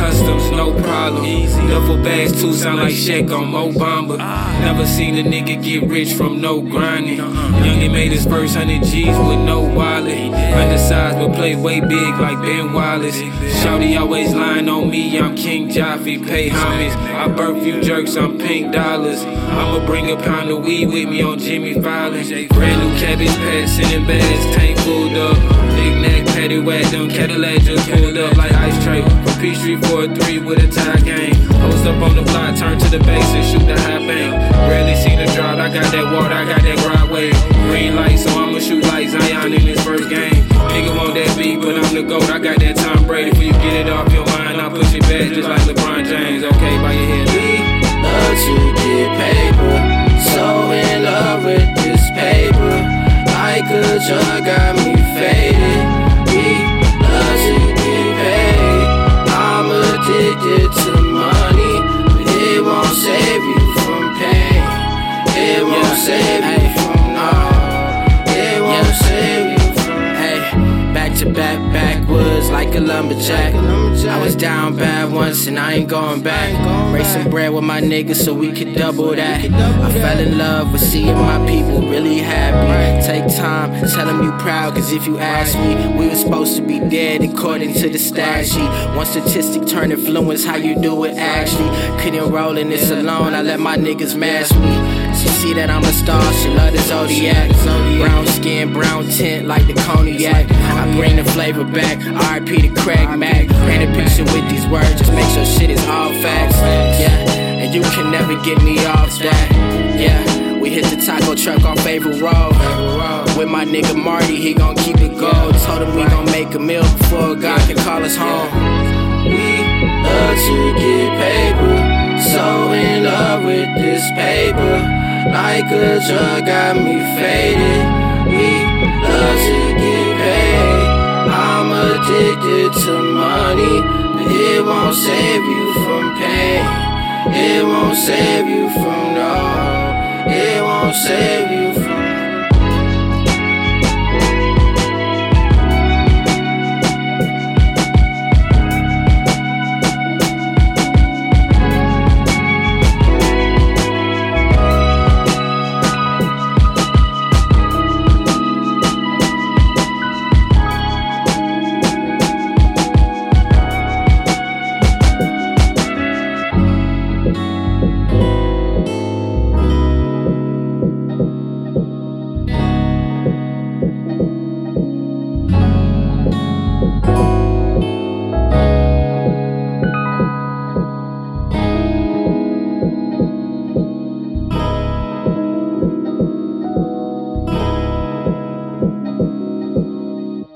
customs, no problem. Easy. Duffel bags too sound like Shaq on Mo Bamba. Never seen a nigga get rich from no grinding. Youngin made his first hundred G's with no wallet. Undersized but play way big like Ben Wallace. Shouty always lying on me, I'm King Jaffe, pay homage. I birth you jerks, I'm pink dollars. I'ma bring a pound of weed with me on Jimmy Fallon. Brand new cabbage patch, sending bags, tank pulled up. Big neck, patty whack, them Cadillac just pulled up like ice Peachtree for a three with a tie game. Post up on the block, turn to the base and shoot the high bank. Rarely seen a drought, I got that water, I got that wave. Green light, so I'ma shoot like Zion in his first game. Nigga want that beat, but I'm the GOAT, I got that Tom Brady. For you get it off your mind, I push it back just like LeBron James. Okay, by your head. we Love to get to back, backwoods like a lumberjack. I was down bad once and I ain't going back. Racing bread with my niggas so we could double that. I fell in love with seeing my people really happy. Take time, tell them you proud, cause if you ask me, we were supposed to be dead according to the stat sheet. One statistic turn influence how you do it actually. Couldn't roll in this alone, I let my niggas mask me. She see that I'm a star, she love Zodiac. Brown skin, brown tint like the cognac. I bring the flavor back. RIP to Craig Mack. Paint a picture with these words, just make sure shit is all facts. Yeah, and you can never get me off that. Yeah, we hit the taco truck on favorite road. With my nigga Marty, he gon' keep it gold. Told him we gon' make a meal before God can call us home. We love to get paper, so in love with this paper. Like a drug got me faded. We love to get paid. I'm addicted to money, but it won't save you from pain. It won't save you from no. It won't save